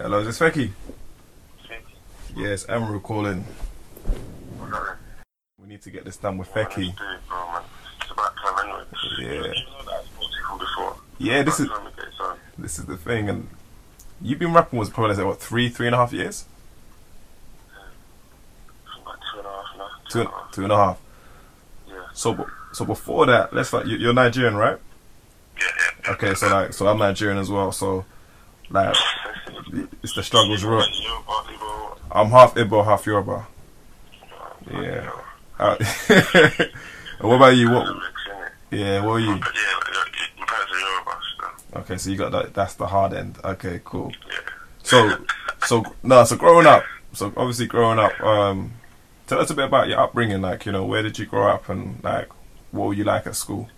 Hello, is this Fekky? Yes, Emerald calling. We need to get this done with Fekky. Yeah. Yeah, this is this is the thing, and you've been rapping was probably like what three, three and a half years, two, two and a half. Yeah. So, so before that, let's like you- you're Nigerian, right? Yeah, yeah. Okay, so like, so I'm Nigerian as well. So, like, it's the struggles real. I'm half Igbo, half Yoruba. Yeah. Uh, what about you? What? Yeah, what are you? Yeah, my parents are Yoruba, so Okay, so you got that. That's the hard end. Okay, cool. So, so no, so growing up, so obviously growing up, um, tell us a bit about your upbringing. Like, you know, where did you grow up, and like, what were you like at school?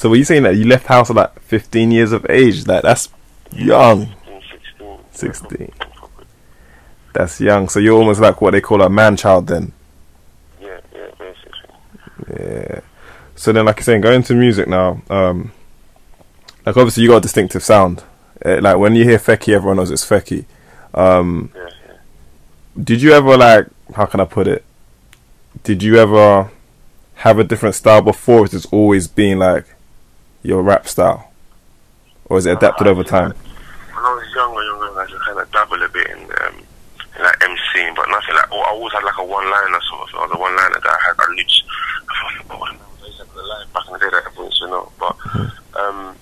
So were you saying that you left house at like 15 years of age? Like that's young. 16. 16. That's young. So you're almost like what they call a man child then. Yeah, yeah, basically. Yeah. So then, like you're saying, going to music now. Um, like obviously you got a distinctive sound. Eh, like when you hear Fekky, everyone knows it's Fekky. Um, Yeah, yeah. did you ever like? How can I put it? Did you ever have a different style before? It's always been like your rap style, or is it adapted over time? When I was younger, younger, I just kind of dabble a bit in, um, in like MCing, but nothing like. Oh, I always had like a one-liner sort of. thing. Was a one-liner that I had. I knew. I forgot what I used to have the line back in the day that everyone used to know. But um,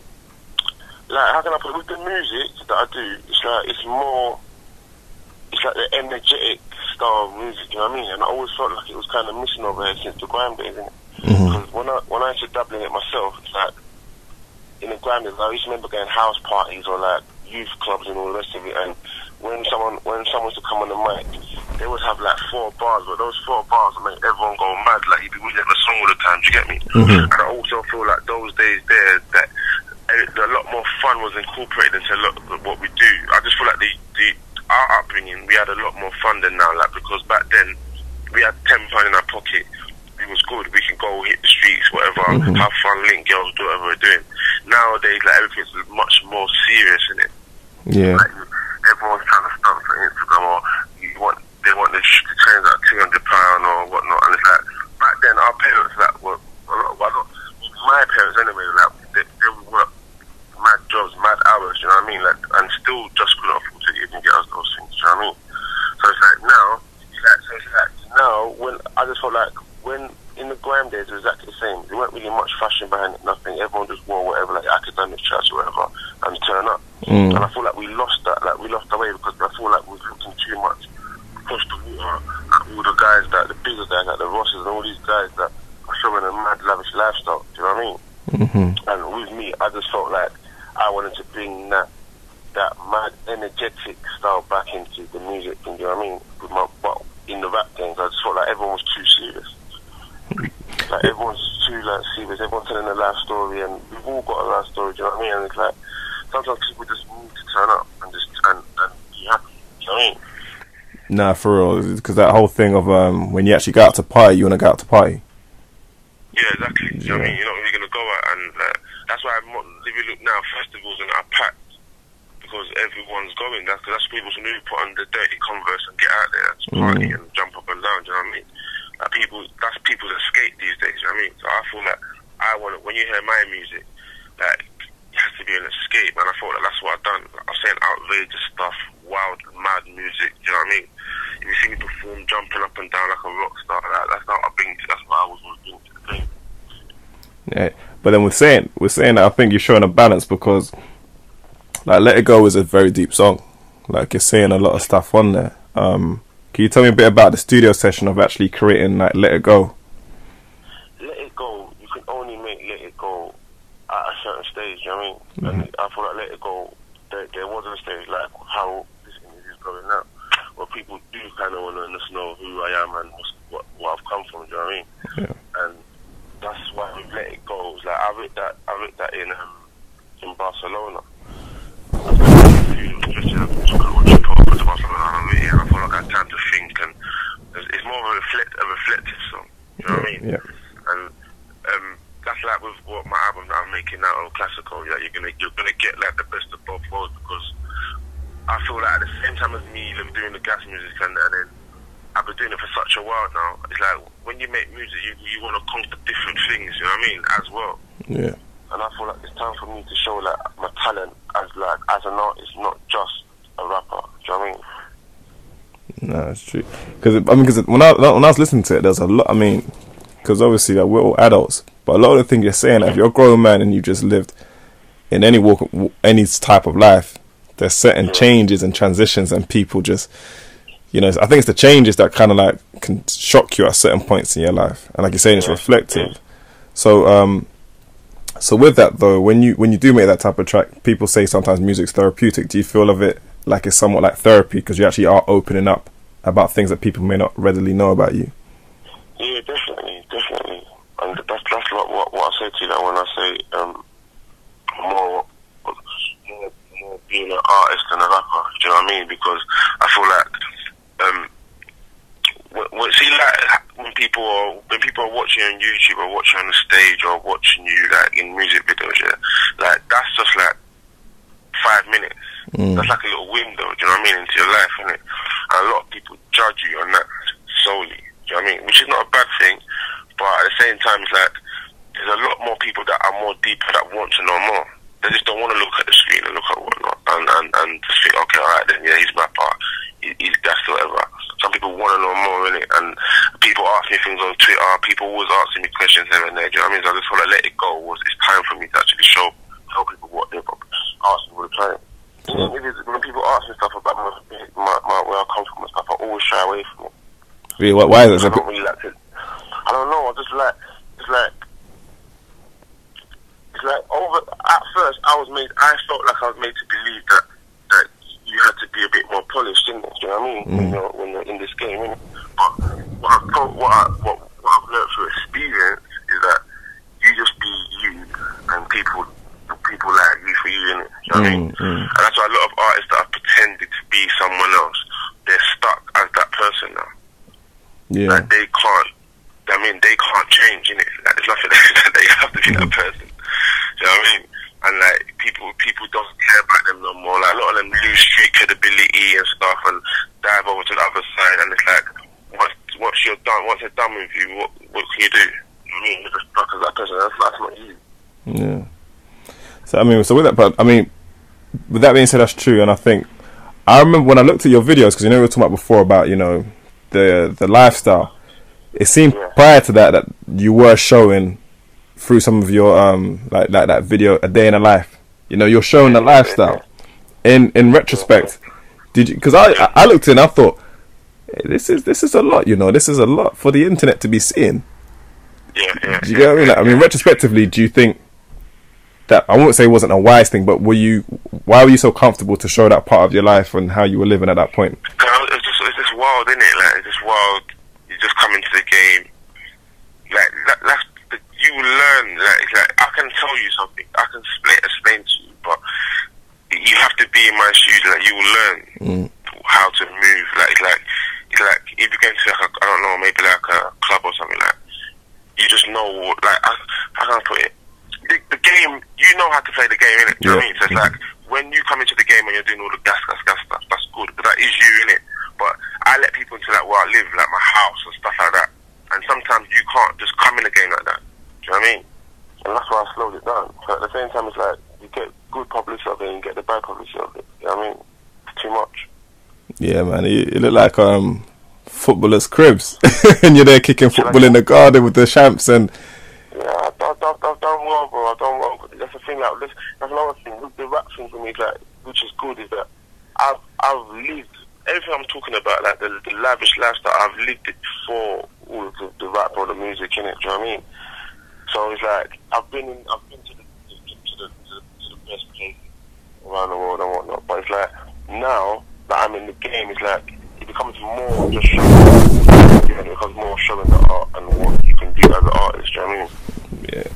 like, how can I put it? With the music that I do, it's like it's more. It's like the energetic style of music. You know what I mean? And I always felt like it was kind of missing over here since the grime days. Innit? Because when I when I dabble in it myself, it's like in the grime days, I used to remember going house parties or like youth clubs and all the rest of it. And when someone when someone to come on the mic, they would have like four bars, but those four bars would make everyone go mad. Like you'd be reading the song all the time. Do you get me? And I also feel like those days there that eh, a lot more fun was incorporated into a lot of what we do. I just feel like the the our upbringing we had a lot more fun than now. Like because back then we had ten pound in our pocket. Was good. We can go hit the streets, whatever, mm-hmm. have fun, link girls, do whatever we're doing. Nowadays, like everything's much more serious, isn't it? Yeah. Like everyone's trying to stunt for Instagram, or you want they want the, sh- trains at two hundred pound or whatnot. And it's like back then, our parents like were a lot, well, not my parents anyway. Like they, they work mad jobs, mad hours. You know what I mean? Like and still just couldn't afford to even get us those things. You know what I mean? So it's like now, like, so it's like now when I just felt like when in the grime days, it was exactly the same. There weren't really much fashion behind it, nothing. Everyone just wore whatever, like academic shirts or whatever, and turn up. Mm. And I feel like we lost that, like we lost the way because I feel like we was looking too much across the water at all the guys that the bigger guys, like the Rosses and all these guys that are showing a mad lavish lifestyle. Do you know what I mean? Mm-hmm. And with me, I just felt like I wanted to bring that that mad energetic style back into the music thing. You know what I mean? With my, but in the rap things, I just felt like everyone was too serious. Like everyone's too like serious. Everyone's telling a life story, and we've all got a life story. Do you know what I mean? And it's like sometimes people just need to turn up and just and, and be happy. Do you know what I mean? Nah, for real, because that whole thing of um, when you actually go out to party, you want to go out to party. Yeah, exactly. Do you know what I Yeah. mean? You're not really going to go out, and uh, that's why I'm not, if you look now, festivals and are packed because everyone's going. That's that's people's new put on the dirty Converse and get out there and just party and jump up and down. Do you know what I mean? Like people, that's people's escape these days. You know what I mean? So I feel like I want to, when you hear my music, like it has to be an escape, and I thought that that's what I've done. Like, I'm saying outrageous stuff, wild, mad music. Do you know what I mean? If you see me perform, jumping up and down like a rock star, like, that's not I bring. To, that's what I was always bring to the thing. Yeah, but then we're saying we're saying that I think you're showing a balance because, like, "Let It Go" is a very deep song. Like, you're saying a lot of stuff on there. Um, can you tell me a bit about the studio session of actually creating like "Let It Go"? let it go. You can only make let it go at a certain stage. You know what I mean? And I feel like let it go. There, there wasn't a stage like how this is going now, people do kind of want to know who I am and what what I've come from. Do you know what I mean? Yeah. And that's why we let it go. It's like I wrote that. I wrote that in um, in Barcelona. Just, uh, took a little trip Barcelona I it, feel like I had time to think and it's, more of a reflect a reflective song. You know what I mean? Yeah. and um, that's like with what my album that I'm making now classical. Yeah, you're gonna you're gonna get like the best of both worlds because I feel like at the same time as me like, doing the gas music and, and then I've been doing it for such a while now. It's like when you make music, you you want to conquer different things. You know what I mean? As well. Yeah. And I feel like it's time for me to show like my talent as like as an artist, not just a rapper. Do you know what I mean? No, it's true. Because I mean, because when I when I was listening to it, there's a lot. I mean, because obviously like, we're all adults, but a lot of the things you're saying, like, if you're a grown man and you just lived in any walk, any type of life, there's certain changes and transitions, and people just, you know, I think it's the changes that kind of like can shock you at certain points in your life, and like you're saying, it's reflective. So, um, so with that though, when you when you do make that type of track, people say sometimes music's therapeutic. Do you feel of it like it's somewhat like therapy because you actually are opening up about things that people may not readily know about you? Yeah, definitely, definitely. And that's that's what what, what I say to you that when I say um more being an artist than a rapper. Do you know what I mean? Because I feel like um when, see like when people are when people are watching on YouTube or watching on the stage or watching you like in music videos, yeah, like that's just like five minutes. That's like a little window, do you know what I mean, into your life, isn't it? And a lot of people judge you on that solely, do you know what I mean? Which is not a bad thing, but at the same time, it's like there's a lot more people that are more deeper that want to know more. They just don't want to look at the screen and look at whatnot and, and, and just think, okay, alright then, yeah, he's my part. He, he's that's whatever. Some people want to know more in it, and people ask me things on Twitter. People always asking me questions here and there. Do you know what I mean? So I just want to let it go. Was it's time for me to actually show tell people what they're asking all the time. If it's, when people ask me stuff about my, my, my where I come from and stuff, I always shy away from it. Really, why, why is it? don't really like to. I don't know. I just like it's like it's like over. At first, I was made. I felt like I was made to believe that that you had to be a bit more polished, didn't it? Do you know what I mean? When, you're, when you're in this game, innit? But what I've told, what, I, what what I've learned through experience is that you just be you, and people people like you for you, innit? You know what I mean? Mm, mm. And that's why a lot of artists that have pretended to be someone else, they're stuck as that person now. Yeah, Like they can't. I mean, they can't change, innit? Like there's nothing that they have to be that person. Do you know what I mean? And like people, people don't care about them no more. Like a lot of them lose street credibility and stuff, and dive over to the other side. And it's like, once once you're done, once they're done with you, what what can you do? I mean, you're just stuck as that person. That's, that's not you. yeah. So I mean, so with that, but I mean, with that being said, that's true, and I think I remember when I looked at your videos because you know we were talking about before about you know the the lifestyle. it seemed Yeah. prior to that that you were showing through some of your um like like that video a day in a life. You know, you're showing the lifestyle. In in retrospect, did you? Because I I- looked in, I thought "Hey, this is this is a lot. You know, this is a lot for the internet to be seeing. Yeah, yeah. Do you get what I mean? Like, I mean, retrospectively, do you think that I won't say it wasn't a wise thing, but were you? Why were you so comfortable to show that part of your life and how you were living at that point? Cause it's just it's just wild, isn't it? Like it's just wild. You just come into the game. Like that, that's the, you learn. Like, it's like I can tell you something. I can explain explain to you, but you have to be in my shoes. Like you will learn mm. how to move. Like it's like it's like if you go to like a, I don't know maybe like a club or something like. You just know like I, how can I put it? The, the game, you know how to play the game, innit? Do you know what I mean? So it's like when you come into the game and you're doing all the gas, gas, gas stuff, that's good because that is you, innit? But I let people into like where I live, like my house and stuff like that. And sometimes you can't just come in the game like that. Do you know what I mean? And that's why I slowed it down. But at the same time, it's like you get good publicity of it and you get the bad publicity of it. You know what I mean? It's too much. Yeah, man, you, you look like um footballers' cribs, and you're there kicking football in the garden with the champs and Yeah, Bro. I've done well. That's the thing. Like, that's another thing. The rap thing for me, like, which is good, is that I've I've lived everything I'm talking about, like the, the lavish lifestyle. I've lived it before all of the, the rap or the music in it. Do you know what I mean? So it's like I've been in, I've been to the to to the, to the best places around the world and whatnot. But it's like now that I'm in the game, it's like it becomes more just showing. It becomes more showing the art and what you can do as an artist. Do you know what I mean? yeah.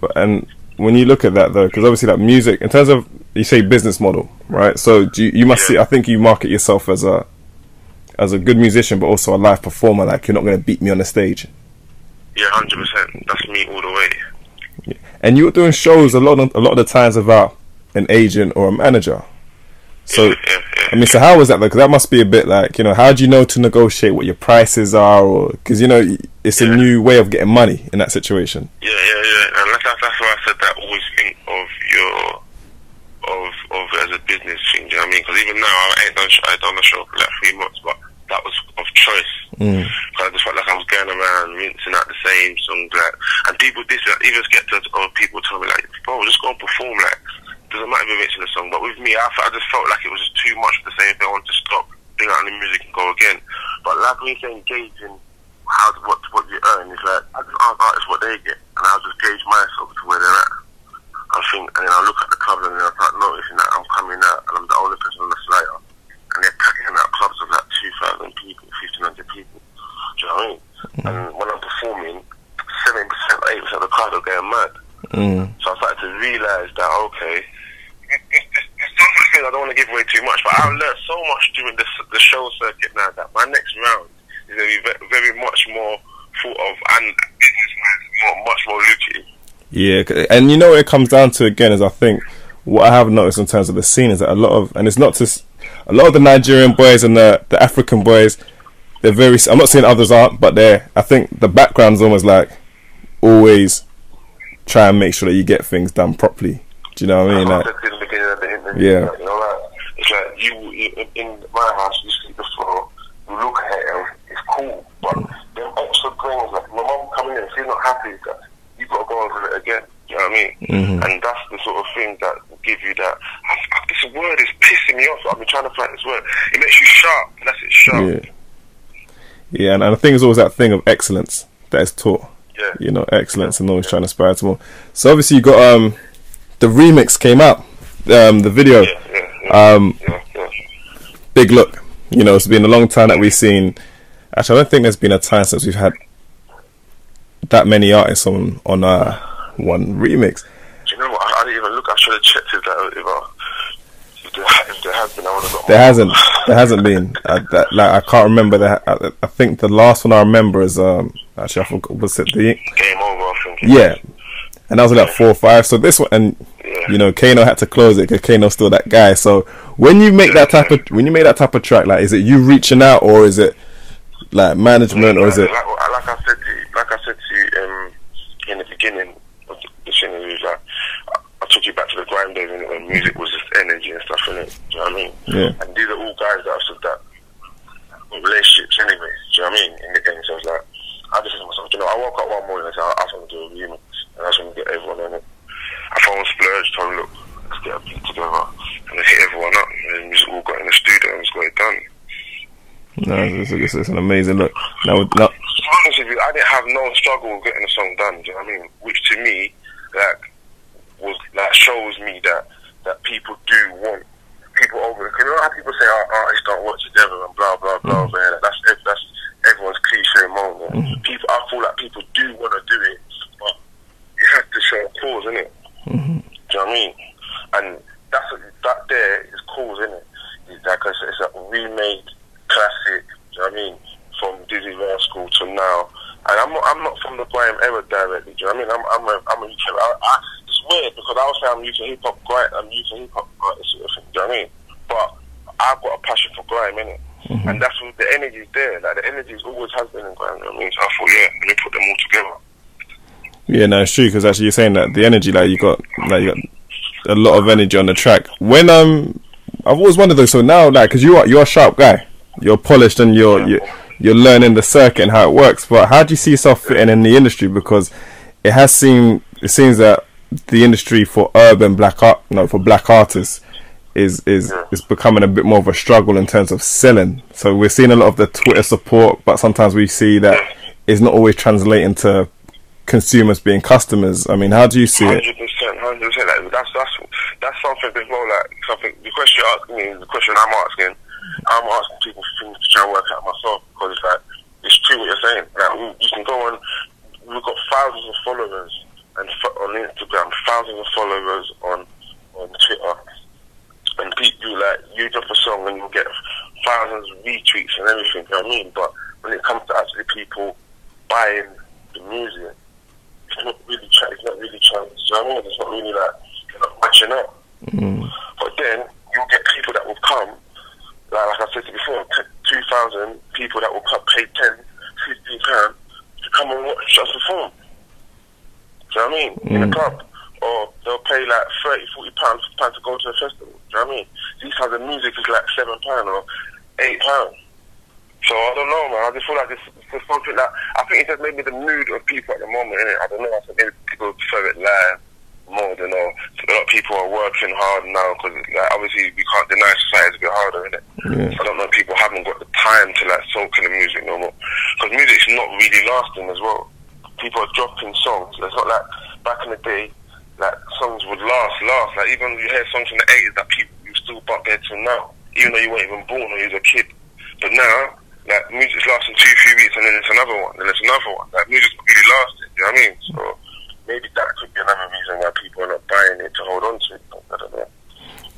But and when you look at that though, because obviously that music, in terms of you say business model, right? So do you, you must see. I think you market yourself as a as a good musician, but also a live performer. Like you're not going to beat me on the stage. Yeah, hundred percent. That's me all the way. And you're doing shows a lot of, a lot of the times without an agent or a manager. So yeah, yeah, yeah. I mean, so how was that though? Because that must be a bit like you know, how do you know to negotiate what your prices are, or because you know it's a new way of getting money in that situation. yeah, yeah, yeah. And that's, that's why I said that. Always think of your of of as a business thing. Do you know what I mean? Because even now, I ain't done sh- I done a show for like three months, but that was of choice. Mm. Because I just felt like I was going around rinsing out the same songs, like, and people this even get to or people tell me like, bro, just go and perform, like. Doesn't matter if you're mixing the song, but with me, I, I just felt like it was just too much of the same thing. I wanted to stop, bring out the music, and go again. But like when you say engaging how what what you earn is like I just ask artists what they get, and I'll just gauge myself to where they're at. I think, and then I look at the clubs and then I start noticing that I'm coming out and I'm the only person on the flyer, and they're packing out clubs of like 2,000 people, 1,500 people. Do you know what I mean? And when I'm performing, 70%, 80% of the crowd are going mad. Mm. So I started to realise that okay, there's so much things I don't want to give away too much, but I've learned so much during this the show circuit now that my next round is going to be very much more thought of and business much more lucrative. Yeah, and you know what it comes down to again is I think what I have noticed in terms of the scene is that a lot of and it's not just a lot of the Nigerian boys and the the African boys. They're very. I'm not saying others aren't, but they're. I think the background's almost like always try and make sure that you get things done properly. Do you know what I mean? Like, Like, I said in the beginning of the interview, Yeah. like, you know, like, it's like you, you in, in my house, you sleep the floor, you look at it, and it's cool, but them extra things, like my mum coming in, she's not happy, that you got to go over it again. You know what I mean? Mhm. And that's the sort of thing that will give you that. I, this word is pissing me off. I've been trying to find this word. It makes you sharp. That's it, sharp. yeah, yeah, and, and I think it's always that thing of excellence that is taught. Yeah. you know, excellence and always trying to aspire to more. So obviously you got um the remix came out, um the video, Yeah, yeah, yeah. um yeah, yeah. big look. You know, it's been a long time that we've seen. Actually, I don't think there's been a time since we've had that many artists on on uh, one remix. Do you know what? I, I didn't even look. I should have checked if that if, uh, if, there, if there has been. I would have got. There hasn't, there hasn't been. Uh, that, like I can't remember that. I, I think the last one I remember is um actually I forgot was it the Game over. I think. yeah, and that was like four or five. So this one and Yeah. you know Kano had to close it because Kano's still that guy. So when you make that type of when you make that type of track, like is it you reaching out or is it like management or is it? Like, like I said to you, like I said to you um, in the beginning of the, interview, like I, I took you back to the grime days when music was just energy and stuff in it. Do you know what I mean? Yeah. And these are all guys that have said that with relationships anyway. Do you know what I mean? In the game, so it's like I just No, it's, it's, it's an amazing look. Now, now, To be honest with you, I didn't have no struggle with getting the song done. Do you know what I mean? Which to me, like, was like shows me that that people do want people over. You know how people say oh, artists don't work together and blah blah blah. Mm. Man, that's that's everyone's cliche moment. Mm-hmm. People, I feel like people do want to do it, but you have to show a cause, innit? Mm-hmm. Do you know what I mean? And that's a, that there is cause, innit? It's like a, it's a remade classic. Do you know what I mean? From Dizzee Rascal to now, and I'm not, I'm not from the grime era directly. Do you know what I mean? I'm I'm a, I'm a UK. I, I, it's weird because I would say I'm using hip hop grime. I'm using hip hop artist sort of thing. Do you know what I mean? But I've got a passion for grime, innit? And that's what the energy is there. Like the energy always has been in grime. You know what I mean? So I thought, yeah, let me put them all together. Yeah, no, it's true because actually you're saying that the energy, like you got, like you got a lot of energy on the track. When um, I've always wondered though. So now, like, because you are you're a sharp guy, you're polished and you're you're, you're learning the circuit and how it works. But how do you see yourself fitting in the industry? Because it has seemed it seems that the industry for urban black art, no, for black artists. Is, is is becoming a bit more of a struggle in terms of selling. So we're seeing a lot of the Twitter support, but sometimes we see that it's not always translating to consumers being customers. I mean, how do you see it? Hundred percent, hundred percent. That's that's that's something as well. Like something. The question you're asking me the question I'm asking. I'm asking people things to try and work out myself because it's like it's true what you're saying. Like you can go on. We've got thousands of followers and on Instagram, thousands of followers on on Twitter, and people like you drop a song and you'll get thousands of retweets and everything. You know what I mean? But when it comes to actually people buying the music, not really trying. It's not really trying. You know what I mean? It's not really like it's not matching up. Mm. But then you'll get people that will come, like, like I said to you before, t- two thousand people that will come, pay 10, 15 pounds to come and watch us perform. Do you know what I mean? In a mm. club. Or they'll pay like 30, 40 pounds pounds to go to a festival. Do you know what I mean? These times the music is like seven pounds or eight pounds. So I don't know, man. I just feel like it's, it's something that I think it's just maybe the mood of people at the moment, innit? I don't know. I think maybe people prefer it live more than uh, all. A lot of people are working hard now because like, obviously we can't deny society's is a bit harder, innit? Yeah. I don't know. People haven't got the time to like soak in the music no more because music's not really lasting as well. People are dropping songs. It's not like back in the day, like songs would last, last. Like even when you hear songs from the eighties that people you still bump there till now, even though you weren't even born or you was a kid. But now, like music's lasting two, three weeks, and then it's another one, then it's another one. Like music's not really lasting. You know what I mean? So maybe that could be another reason why people are not buying it to hold on to it. I don't know.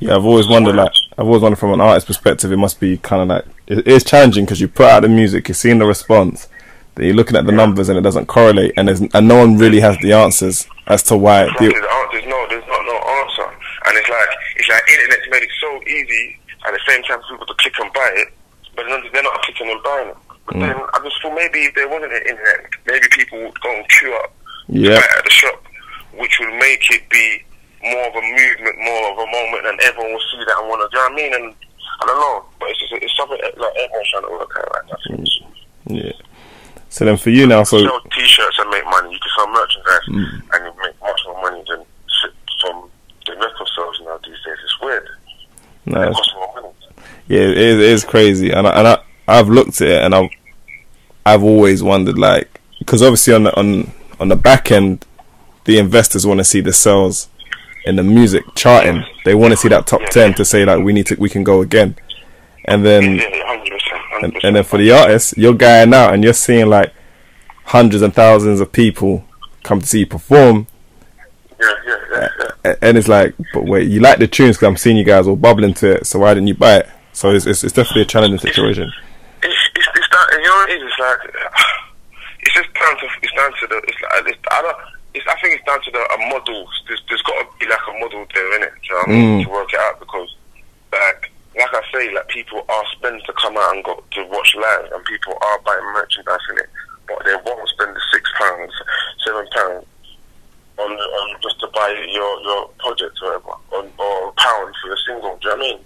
Yeah, I've always wondered, like, I've always wondered from an artist perspective, it must be kind of like, it is challenging because you put out the music, you're seeing the response, then you're looking at the numbers and it doesn't correlate, and there's, and no one really has the answers as to why. Exactly. The, The no, there's not no answer, and it's like it's like internet's made it so easy. At the same time, for people to click and buy it, but they're not clicking and buying it. But mm. then I just feel maybe if there wasn't an internet, maybe people would go and queue up Yeah. at the shop, which would make it be more of a movement, more of a moment, and everyone will see that and want to. Do you know what I mean? And I don't know, but it's just it's something that, like everyone's trying to work out right now. Mm. yeah. So then for you now, so you sell t-shirts and make money. You can sell merchandise mm. and you make much more money than from the record sales now these days. It's weird. no, It it's- costs more money. Yeah, it is, it is crazy, and I, and I I've looked at it, and I've I've always wondered, like, because obviously on the, on on the back end, the investors want to see the sales in the music charting. They want to see that top ten to say like we need to we can go again, and then Yeah, yeah, hundred percent, and, and then for the artists, you're going out and you're seeing like hundreds and thousands of people come to see you perform, Yeah, yeah, yeah, yeah. and it's like, but wait, you like the tunes because I'm seeing you guys all bubbling to it, so why didn't you buy it? So it's it's, it's definitely a challenging situation. It's, it's, it's that, you know what it is? It's like, it's just down to, it's down to the, it's like, it's, I don't, it's, I think it's down to the, a model. There's, there's got to be like a model there, innit? Do you know what I mean? Mm. To work it out because, like, like I say, like people are spending to come out and go to watch live, and people are buying merchandise in it, but they won't spend the six pounds, seven pounds on on just to buy your your project or whatever, on, or a pound for a single. Do you know what I mean?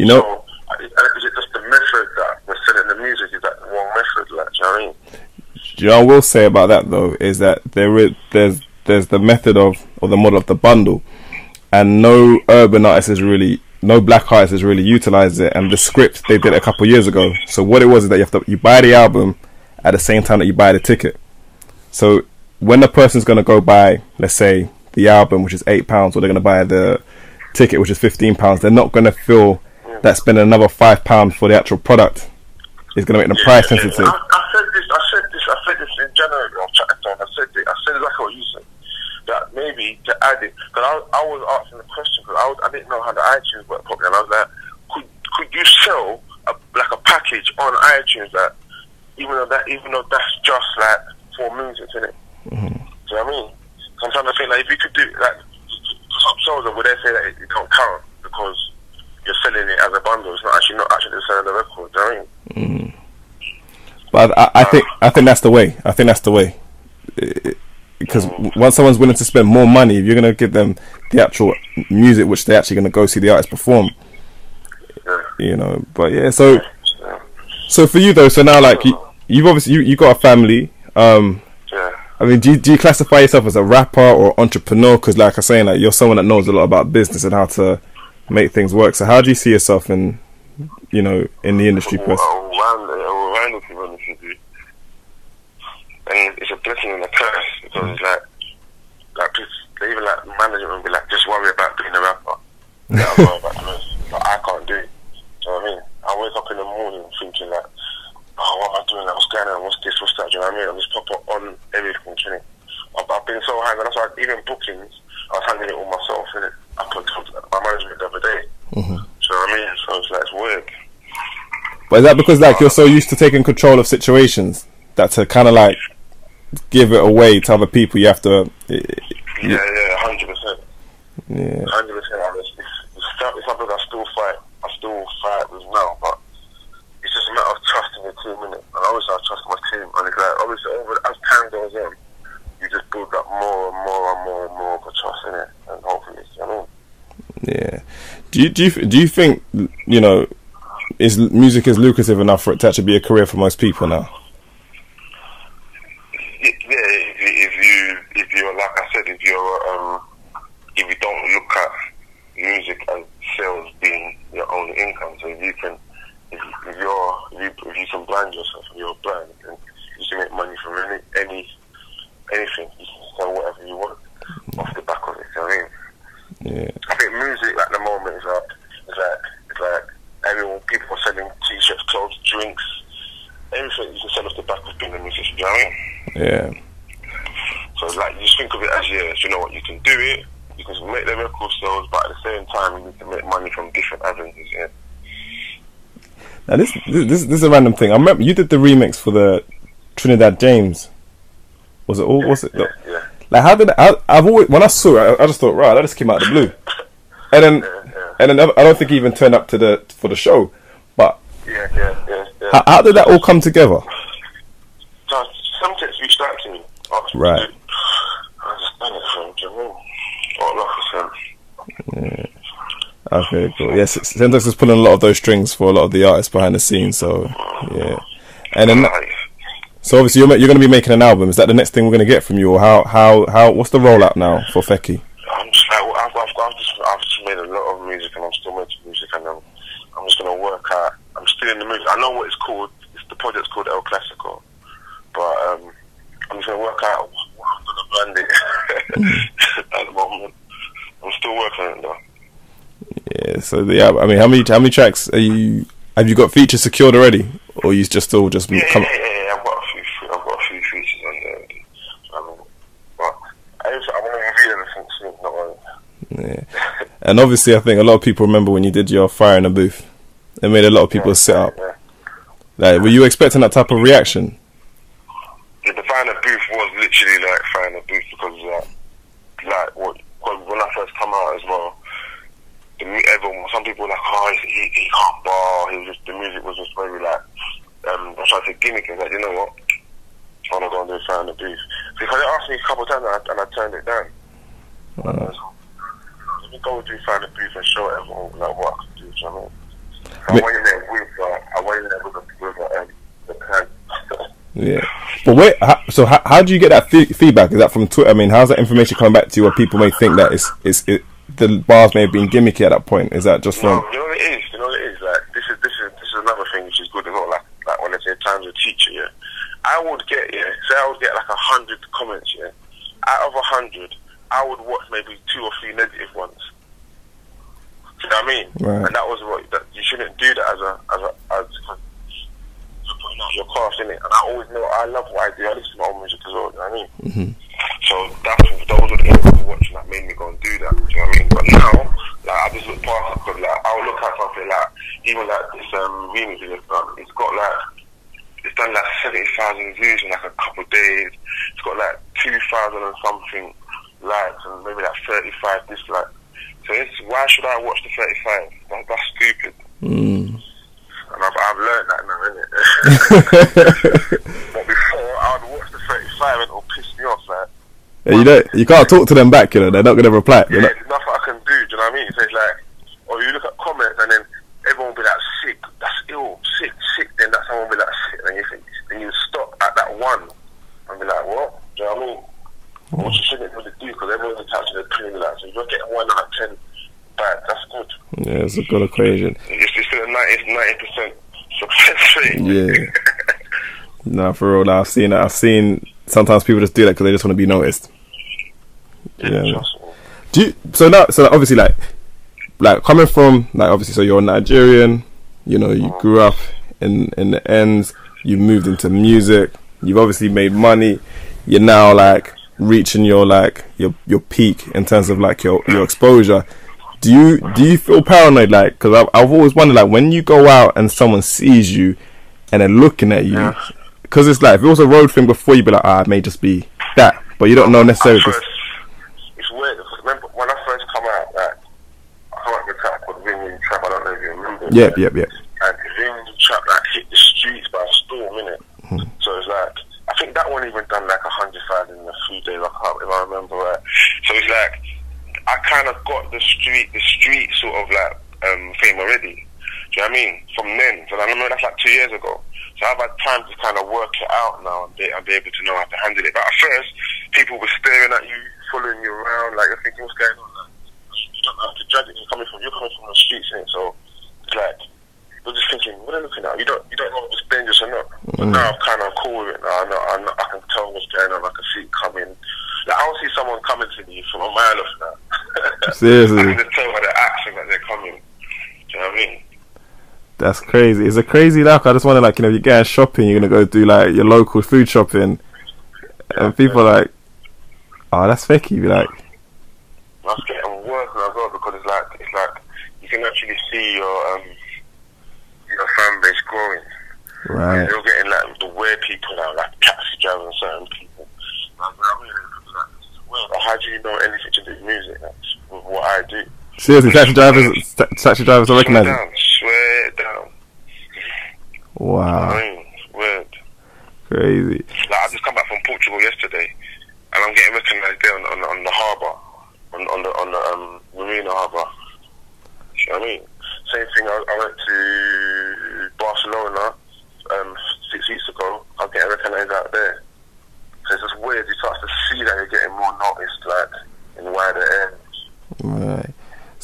You know, So, is it just the method that we're selling the music? Is that the wrong method? Like, do you know what I mean? you know, I will say about that though is that there is there's there's the method of or the model of the bundle, and no urban artist is really no black artists has really utilized it, and the script they did a couple years ago. So what it was is that you have to you buy the album at the same time that you buy the ticket. So when the person's going to go buy, let's say, the album, which is eight pounds, or they're going to buy the ticket, which is fifteen pounds, they're not going to feel that spending another five pounds for the actual product is going to make them price sensitive. I, I said this. I said this. I said this in January. I was chatting to him. I said it. I said exactly what you said. That maybe to add it, because I, I was asking the question because I, was, I didn't know how the iTunes worked properly, and I was like, could could you sell a, like a package on iTunes that even though that even though that's just like for music, isn't it? Mm-hmm. Do you know what I mean? So I'm trying to think like if you could do like some shows, would they say that it, it don't count because you're selling it as a bundle? It's not actually not actually selling the record. You know what I mean? But I, I think I think that's the way. I think that's the way. Because once someone's willing to spend more money, if you're going to give them the actual music, which they're actually going to go see the artist perform, Yeah. you know. But yeah, so so for you though, so now like you, you've obviously you you got a family. Um, Yeah. I mean, do you, do you classify yourself as a rapper or entrepreneur? Because like I'm saying, like you're someone that knows a lot about business and how to make things work. So how do you see yourself in, you know, in the industry? Well, Person? around, around to be honest with you. And it's a blessing and a curse because it's like, like people, even like management will be like, just worry about being a rapper. Yeah, worry about the rest. But I can't do it. You know what I mean? I wake up in the morning thinking like, oh, what am I doing? Like, what's going on? What's this? What's that? Do you know what I mean? I'm just pop up on everything, you know? I've, I've been so high, and that's why even bookings, I was handling it all myself, innit? I put my management the other day. Mhm. Do you I mean? So it's like, it's weird. But is that because like you're so used to taking control of situations that to kind of like give it away to other people, you have to. Yeah, yeah, hundred percent, Yeah. hundred percent. It's, it's, it's something I still fight. I still fight with now, but it's just a matter of trusting the team, innit? And obviously, I trust my team, and it's like obviously, over as time goes on, you just build up more and more and more and more of a trust in it, and hopefully, you know. Yeah. Do you do you do you think you know is music is lucrative enough for it to actually be a career for most people now? Yeah, if you, if you if you're like I said, if you're um, if you don't look at music and sales being your only income, so if you can, if, if you're if you, if you can brand yourself and you're a brand, and you can make money from any any anything, you can sell whatever you want off the back of it. You know what I mean? Yeah. Music at the moment is uh, like is like it's like everyone people are selling t-shirts, clothes, drinks, everything you can sell off the back of being a musician. You know what I mean? Yeah. So it's like you just think of it as yeah, you know what, you can do it, you can make the record sales, but at the same time you need to make money from different avenues. Yeah. Now this this this is a random thing. I remember you did the remix for the Trinidad James. Was it all? Was it? Yeah, yeah, Like how did I, I've always when I saw it, I, I just thought, right, that just came out of the blue, and then yeah, yeah, and then I don't think he even turned up to the for the show. But yeah, yeah, yeah. yeah. how, how did that all come together? So some reached out to me. Right. to- I just done it from Jerome. Or like Okay, cool. Yes, Sentex is pulling a lot of those strings for a lot of the artists behind the scenes. So yeah, and then so obviously you're you're going to be making an album. Is that the next thing we're going to get from you, or how how how what's the rollout now for Fekky? I'm just like, I've, I've, I've just, I've just made a lot of music and I'm still making music and I'm, I'm just gonna work out. I'm still in the mood. I know what it's called. It's the project's called El Clasico, but um, I'm just gonna work out what I'm gonna brand it at the moment. I'm still working on it though. Yeah. So the, yeah, I mean, how many how many tracks are you? Have you got features secured already, or you just still just Yeah, come? yeah, yeah, yeah. I've got a few, fe- I've got a few features on there. Um, but I, just, I'm gonna reveal everything soon. Not worry. Yeah. And obviously, I think a lot of people remember when you did your fire in the booth. It made a lot of people sit up. Yeah. Like, were you expecting that type of reaction? Yeah, the final booth was literally like final booth because uh, like what when I first come out as well, everyone some people were like oh he, he, he can't bar. He was just the music was just very like um I tried to gimmick and like you know what I'm not gonna do final booth because they asked me a couple of times and I, and I turned it down. Uh, Go do final booth and show everyone like what I can do. Do you know what I mean? I went in there with uh, I went in there with, a, with a, um, the plan. yeah. But wait, how, so how, how do you get that fe- feedback? Is that from Twitter? I mean, how's that information coming back to you where people may think that it's it's it, the bars may have been gimmicky at that point? Is that just No, from? you know what it is. You know what it is. Like this is this is this is another thing which is good as well. Like like when I say times a teacher, yeah, I would get yeah. Say I would get like a hundred comments, yeah. Out of a hundred, I would watch maybe two or three negative ones. You know what I mean? Right. And that was what that you shouldn't do that as a as a as you're putting out your craft in it. And I always know I love what I do. I listen to my own music as well. You know what I mean? Mm-hmm. So that's those were the things I was watching that made me go and do that. You know what I mean? But now, like I just look past it because like I'll look at something like even like this um remix it's done. It's got like it's done like seventy thousand views in like a couple of days. It's got like two thousand and something likes and maybe like thirty five dislikes. So it's why should I watch the thirty five? That, that's stupid. Mm. And I've, I've learned that now, innit? but before, I would watch the 35 and it'll piss me off, like, Yeah, you don't. You can't talk to them back. You know, they're not gonna reply. They're yeah, not, there's nothing I can do, do you know what I mean? So it's like, or you look at comments and then everyone will be like, sick, that's ill, sick, sick, then that someone will be like, sick, and you think, then you stop at that one and be like, what? Do you know what I mean? What you shouldn't really do because everyone's attached to their opinion, like, so if you're getting one out of ten bad, that's good. Yeah, it's a good equation. It's, it's still a 90, 90% success rate. Yeah. No, for real. I've seen. I've seen. Sometimes people just do that because they just want to be noticed. Yeah. Do you, so now, so obviously, like, like coming from, like, obviously, so you're Nigerian. You know, you uh-huh. grew up in in the ends. You moved into music. You've obviously made money. You're now like reaching your like your your peak in terms of like your your exposure. Do you do you feel paranoid? Like, because I've I've always wondered, like, when you go out and someone sees you and they're looking at you, because it's like if it was a road thing before, you'd be like, ah, it may just be that, but you don't know necessarily. First, it's weird because remember when I first come out, like I come out with a track called Ring Trap. I don't know if you remember. Yep, yep, yep. And Ring Trap like hit the streets by storm, innit? Hmm. So it's like I think that one even done like a hundred thousand in a few days. I can't if I remember right. So it's like I kind of got the street, the street sort of like um, fame already. Do you know what I mean? From then, so I remember that's like two years ago. So I've had time to kind of work it out now and be, and be able to know how to handle it. But at first, people were staring at you, following you around, like you're thinking, what's going on? Like, you don't how to judge it. You're coming from, you're coming from the streets, innit? So it's like you're just thinking, what are they looking at? You don't, you don't know if it's dangerous or not. But now I'm kind of cool with it. Now I know, I, know, I can tell what's going on. I can see it coming. Like I don't see someone coming to me from a mile off now. Seriously. I can just tell by the accent that they're coming. Do you know what I mean? That's crazy. It's a crazy life. I just wonder, like, you know, you're going shopping, you're gonna go do like your local food shopping, and people are like, "Oh, that's fake." You be like, That's getting worse now as well because it's like it's like you can actually see your um your fan base growing. right, You're getting like the weird people now, like taxi drivers and certain people. Like, I mean, it's like, it's weird. Like, how do you know anything to do with music? With what I do. seriously, taxi drivers, ta- taxi drivers are recognizing. down, swear down. Wow, I mean, weird. crazy. Like I just come back from Portugal yesterday, and I'm getting recognised there on, on, on the harbour, on, on the on the um, Marina harbour. You know what I mean? Same thing. I, I went to Barcelona um, six weeks ago. I'm getting recognised out there. So it's just weird. You start to see that you're getting more noticed, like in wider areas. Right.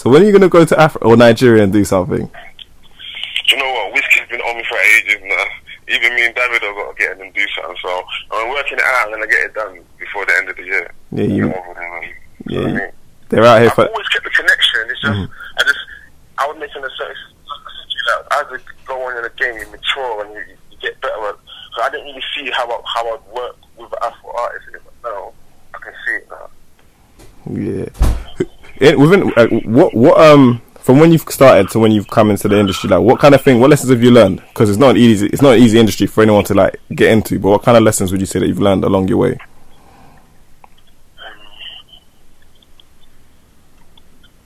So when are you gonna go to Africa or Nigeria and do something? Do you know what? Wizkid's been on me for ages now. Even me and Davido have got to get in and do something. So I'm working it out and I get it done before the end of the year. Yeah, you- Get over there, man. Yeah, You know what I you- mean? They're out here I've for. always kept the connection. It's just, Mhm. I just, I would make an assertion. Like I said to you, like, as you go on in the game, you mature and you, you get better. At, so I didn't really see how I, how I'd work with an Afro artist, but now I can see it now. In, within uh, what what um from when you've started to when you've come into the industry, like what kind of thing, what lessons have you learned? Because it's not an easy, it's not an easy industry for anyone to like get into. But what kind of lessons would you say that you've learned along your way?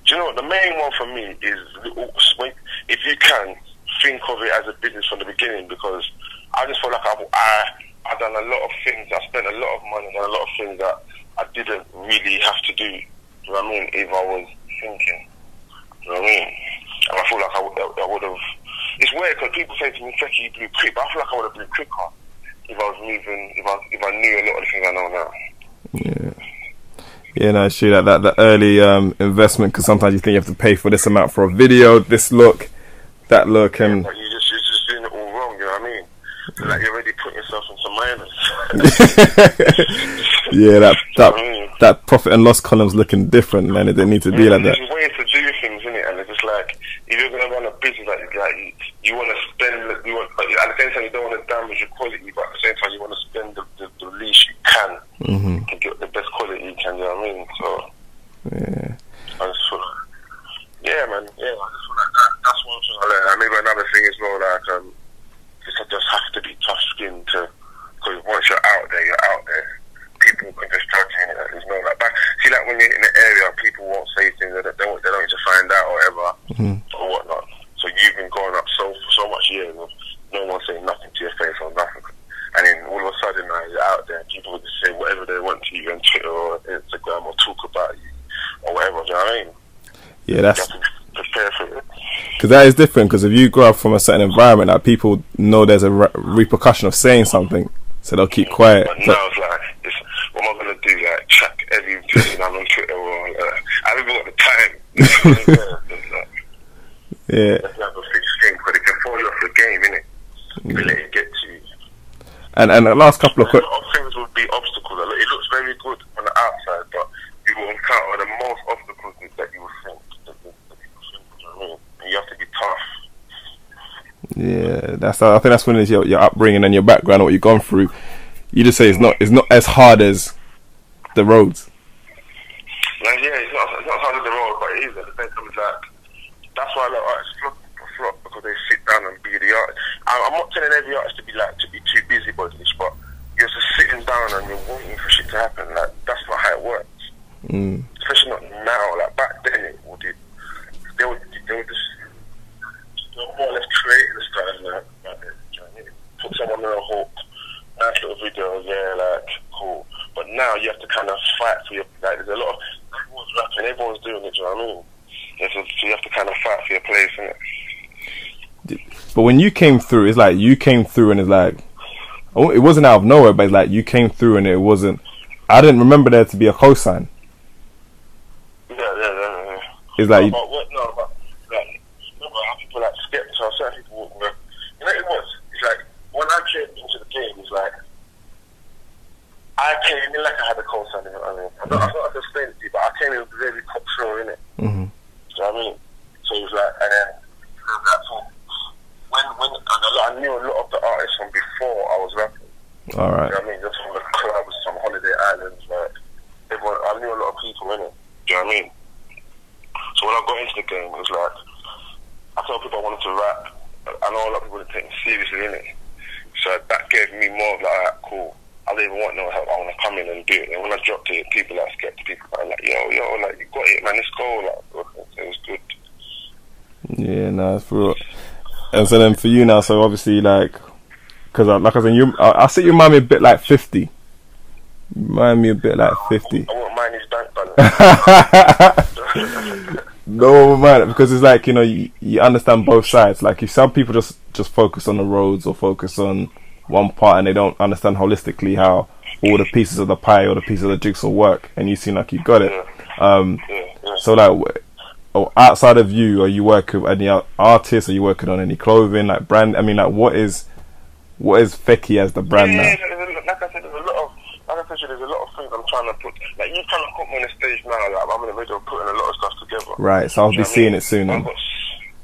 Do you know what? The main one for me is little- when- if you can think of it as a business from the beginning, because I just feel like I've, I I've done a lot of things. I spent a lot of money on a lot of things that I didn't really have to do. Do you know what I mean? If I was thinking, do you know what I mean? And I feel like I would, I would have. It's weird because people say to me, "Fekky, you blew quick," but I feel like I would have blew quicker if I was moving. If I if I knew a lot of the things I know now. Yeah, You know, shoot that that the early um, investment because sometimes you think you have to pay for this amount for a video, this look, that look, and But you just you're just doing it all wrong. You know what I mean? Like you're already putting yourself into minus. yeah, that that that profit and loss column's looking different, man. It didn't need to be like that. There's ways to do things, innit? And it's just like if you're gonna run a business like like you, want to spend, you want but at the same time you don't want to damage your quality, but at the same time you want to spend the, the, the least you can hmm to get the best quality you can. You know what I mean? So Yeah. I just feel like, yeah, man, yeah, I just feel like that. That's one thing I learned. And maybe another thing as well, like um, just just have to be tough skinned to, because once you're out there, you're out there. People can just judge you. There's no like back. See, like when you're in the area, people won't say things that they don't, they don't need to find out or whatever Mhm. or whatnot. So you've been growing up so for so much years, with no one saying nothing to your face or nothing. And then all of a sudden now you're out there, people will just say whatever they want to you on Twitter or Instagram or talk about you or whatever. Do you know what I mean? Yeah, that's have prepare for it. because that is different. Because if you grow up from a certain environment, like people know there's a re- repercussion of saying something, so they'll keep quiet. But But now it's like, it's, what am I going to do? Like, track every person I'm on Twitter or, uh, I haven't even got the time. Yeah, to have a skin because it can throw you off the game, innit? If let it get to you. and and the last couple of quick. things would be obstacles. It looks very good on the outside, but you will encounter the most obstacles that- that you would think. That, that, that you would think you know what I mean? And you have to be tough. Yeah, that's I think that's when it's your, your upbringing and your background, and what you've gone through. You just say it's not it's not as hard as the roads. Like, yeah, it's not, it's not hard as the road, but it is at the same time. It's like that's why I like artists flop, flop because they sit down and be the artist. I'm not telling every artist to be like to be too busy bodies, but you're just sitting down and you're waiting for shit to happen. Like that's not how it works. Mm. Especially not now. Like back then, it would they would they would just they were more or less creating the style like, like this, do you know what I mean? Put someone on a hook, nice little video, yeah, like cool. But now you have to kind of fight for your like. There's a lot of everyone's rapping, everyone's doing it. Do you know what I mean? Yeah, so, so you have to kind of fight for your place, innit? But when you came through, it's like you came through and it's like oh, it wasn't out of nowhere, but it's like you came through and it wasn't. I didn't remember there to be a cosign. Yeah, yeah, yeah, yeah. It's like but what, no, but like, remember how people like skeptics or certain people were, you know, it was. It's like when I came into the like I came in like I had a cosign. You know what I mean? I don't, I don't to it but I came in very cocksure in it. Mhm. Do you know what I mean? So it was like, and then that's all. When when and a lot, I knew a lot of the artists from before I was rapping. all right. You know what I mean? Just from the clubs, some holiday islands, like everyone. I knew a lot of people in it. Do you know what I mean? So when I got into the game, it was like I told people I wanted to rap. I know a lot of people didn't take me seriously in it. So that gave me more of like, alright, cool. I don't even want no help. I want to come in and do it. And when I dropped it, people like skeptic. People are like, yo, yo, like you got it, man. Let's go. Like it was good. Yeah, no, it's for real. And so then for you now, so obviously like, because I, like I said, you, I, I see you remind me a bit like fifty. You Remind me a bit like fifty. I won't mind his bank balance. No man, because it's like you know you, you understand both sides. Like if some people just just focus on the roads or focus on one part and they don't understand holistically how all the pieces of the pie or the pieces of the jigsaw work, and you seem like you got it. Um, yeah, yeah. so like, outside of you, are you working with any artists? Are you working on any clothing like brand? I mean, like what is what is Fekky as the brand yeah, now? a- like I said, there's a lot of, like I said, to you, there's a lot of things I'm trying to put. Like you kind of put me on the stage now. Like I'm in the middle of putting a lot of stuff together. Right. So I'll be what I seeing mean? it soon. Then. got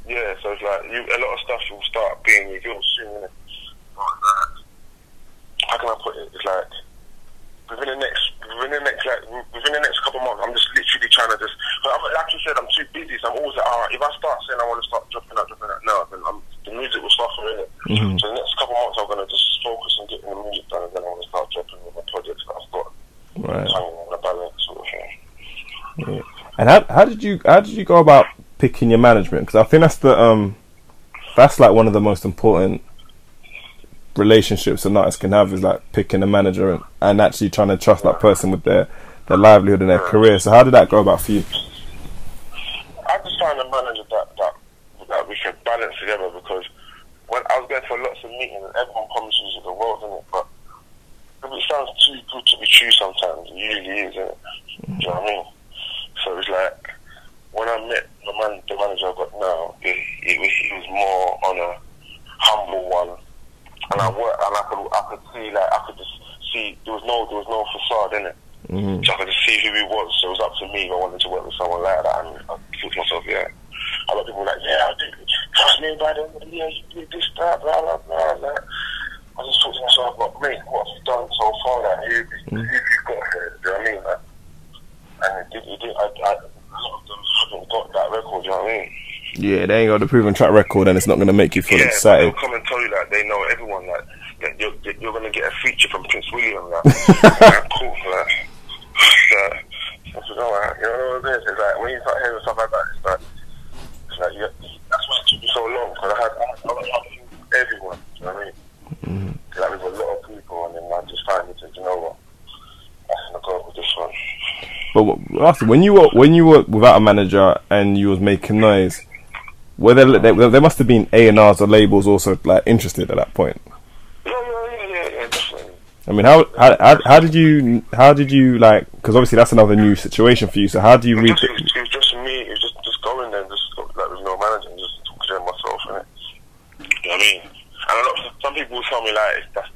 yeah, so it's like you, a lot of stuff will start being revealed soon. Like. How can I put it? It's like within the next, within the next, like within the next couple of months, I'm just literally trying to just. But I'm, like you said, I'm too busy. So I'm always like, alright. If I start saying I want to start dropping out, dropping out now, then I'm, the music will suffer in it. Mhm. So the next couple of months, I'm gonna just focus on getting the music done, and then I'm gonna start dropping with my projects got Right. hanging on the balance, sort of. Yeah. And how how did you how did you go about picking your management? Because I think that's the um that's like one of the most important relationships an artist can have is like picking a manager and, and actually trying to trust that person with their their livelihood and their career. So how did that go about for you? I just find a manager that, that that we can balance together because when I was going for lots of meetings and everyone promises you the world, innit? But it's sounds too good to be true sometimes. It usually is, isn't it? Do you know what I mean? So it's like when I met the man, the manager I got now, it, it, was- he was more on a humble one, and I worked, and I could, I could see like I could just see there was no, there was no facade in it. Mhm. So I could just see who he was. So it was up to me if I wanted to work with someone like that, and I thought to myself, yeah. A lot of people were like, yeah, I do. Trust me, by the end of the year, you do this, that, blah, blah, blah. Like, I just thought to myself, but mate, what have you done so far? Like, who, who have you got here? Do you know what I mean? Like, and it did, it did, I, I, a lot of them haven't got that record. Do you know what I mean? Yeah, they ain't got the proven track record, and it's not going to make you feel yeah, excited. they'll come and tell you that they know everyone that, that you're, you're going to get a feature from Prince William. Like, like cool, like, like, I said, all right, you know what it is? It's like when you start hearing stuff like that, it's like, it's like you, that's why it took me so long because I had, I I I everyone. Do you know what I mean? Mm-hmm. Like with a lot of people, and then I just finally said, you know what? I'm gonna go with this one. But after when you were when you were without a manager and you was making noise, were there there, there must have been A and R's or labels also like interested at that point. Yeah, yeah, yeah, yeah, yeah, definitely. I mean, how how how, did you how did you like? Because obviously that's another new situation for you. So how do you It read? just, The, it was just me. It was just just going there, and just like with no manager, and just talking to myself. Innit? You know what I mean? And a lot of, some people will tell me like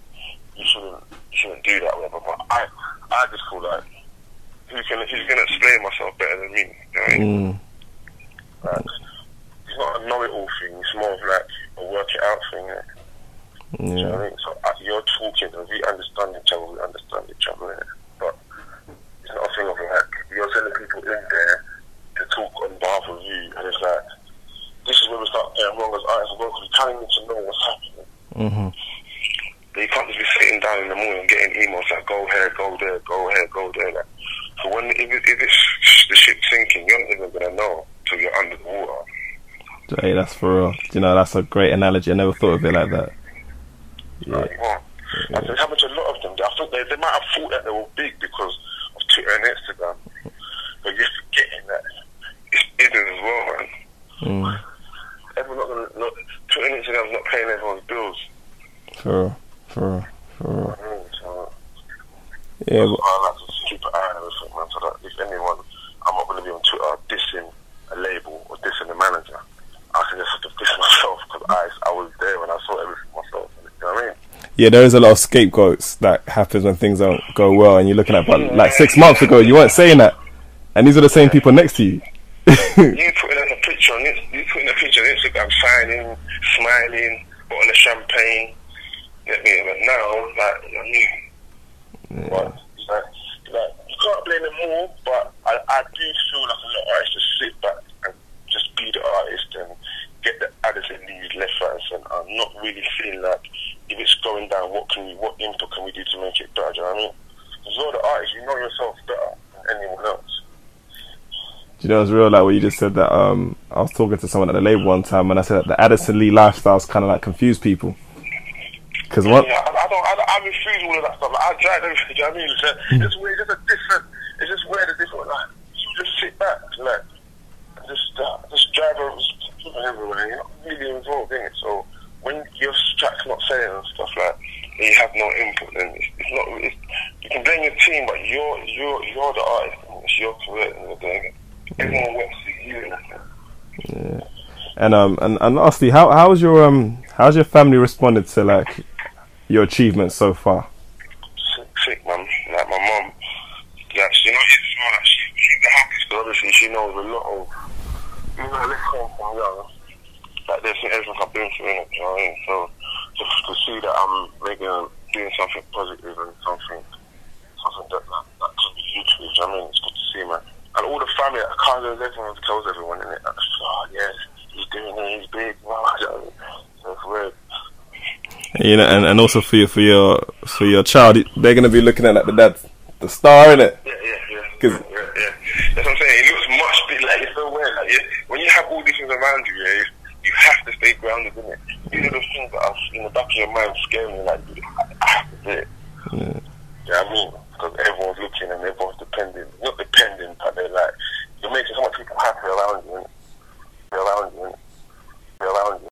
you shouldn't you shouldn't do that, whatever. But I I just feel like who can who's gonna explain myself better than me? You know I mean? mm, Like, it's not a know-it-all thing. It's more of like a work it out thing. innit? You know yeah, what I mean? So uh, you're talking, and we understand each other. We understand each other. innit? But it's not a thing of like you're sending people in there to talk on behalf of you, and it's like this is where we start getting wrong as artists as well. Because we kind of need to know what's happening. Hmm But you can't just be sitting down in the morning getting emails like go here, go there, go here, go there. Like, so when if, it, if it's the ship sinking, you're not even gonna know till you're under the water. hey, that's for real. You know, that's a great analogy. I never thought of it like that. Yeah, Like, know? And it happened to a lot of them. I think they, they might have thought that they were big because of Twitter and Instagram, but you're forgetting that it's business as well, man. mm, Everyone's not gonna not, And Instagram's not paying everyone's bills. for for for. So Yeah, but, I like to keep an eye on everything, man. So that if anyone, I'm not gonna be on Twitter dissing a label or dissing a manager. I can just have to diss myself because I I was there when I saw everything myself. You know what I mean? yeah, there is a lot of scapegoats that happens when things don't go well, and you're looking at. But like six months ago, you weren't saying that, and these are the same people next to you. You putting in a picture on you putting a picture on Instagram, signing, smiling, bottle of champagne. Get me? But now, like, I but, it's like, like, you can't blame them all, but I, I do feel like a lot of artists just sit back and just be the artist and get the Addison Lee's left, right, and. I'm not really feeling like if it's going down, what can we, what input can we do to make it better? Do you know what I mean? Because you're the artist, you know yourself better than anyone else. Do you know it's real? Like what you just said that um, I was talking to someone at the label one time, and I said that the Addison Lee lifestyles kind of like confuse people. Because what? Yeah, I, I don't. I, I refuse all of that stuff. Like, I drive everything. You know what I mean? It's, a, it's weird. It's a different. It's just weird. It's different. Like you just sit back, like just uh, just drive everywhere. You're not really involved in it. So when your track's not saying and stuff like, you have no input, then it's, it's not. It's, you can blame your team, but you're you're you're the artist. And it's your career, and you're doing it. Everyone works for you. Yeah. And um and, and lastly, how how's your um how's your family responded to like your achievements so far? sick, sick, man. Like my mum, like she knows it's well, like she, she's the happiest because obviously she knows a lot of, you know, let's say from young, like there's everything I've been through, innit, you know what I mean? So just to see that I'm making, doing something positive and something, something that, that, that can be huge for you, do you know what I mean? It's good to see, man. And all the family, I can't go everyone tells everyone, innit? Like, oh, yes, he's doing it, he's big, wow, you know what I mean? So it's weird. You know, and, and also for your for your for your child, they're gonna be looking at like the dad, the star in it.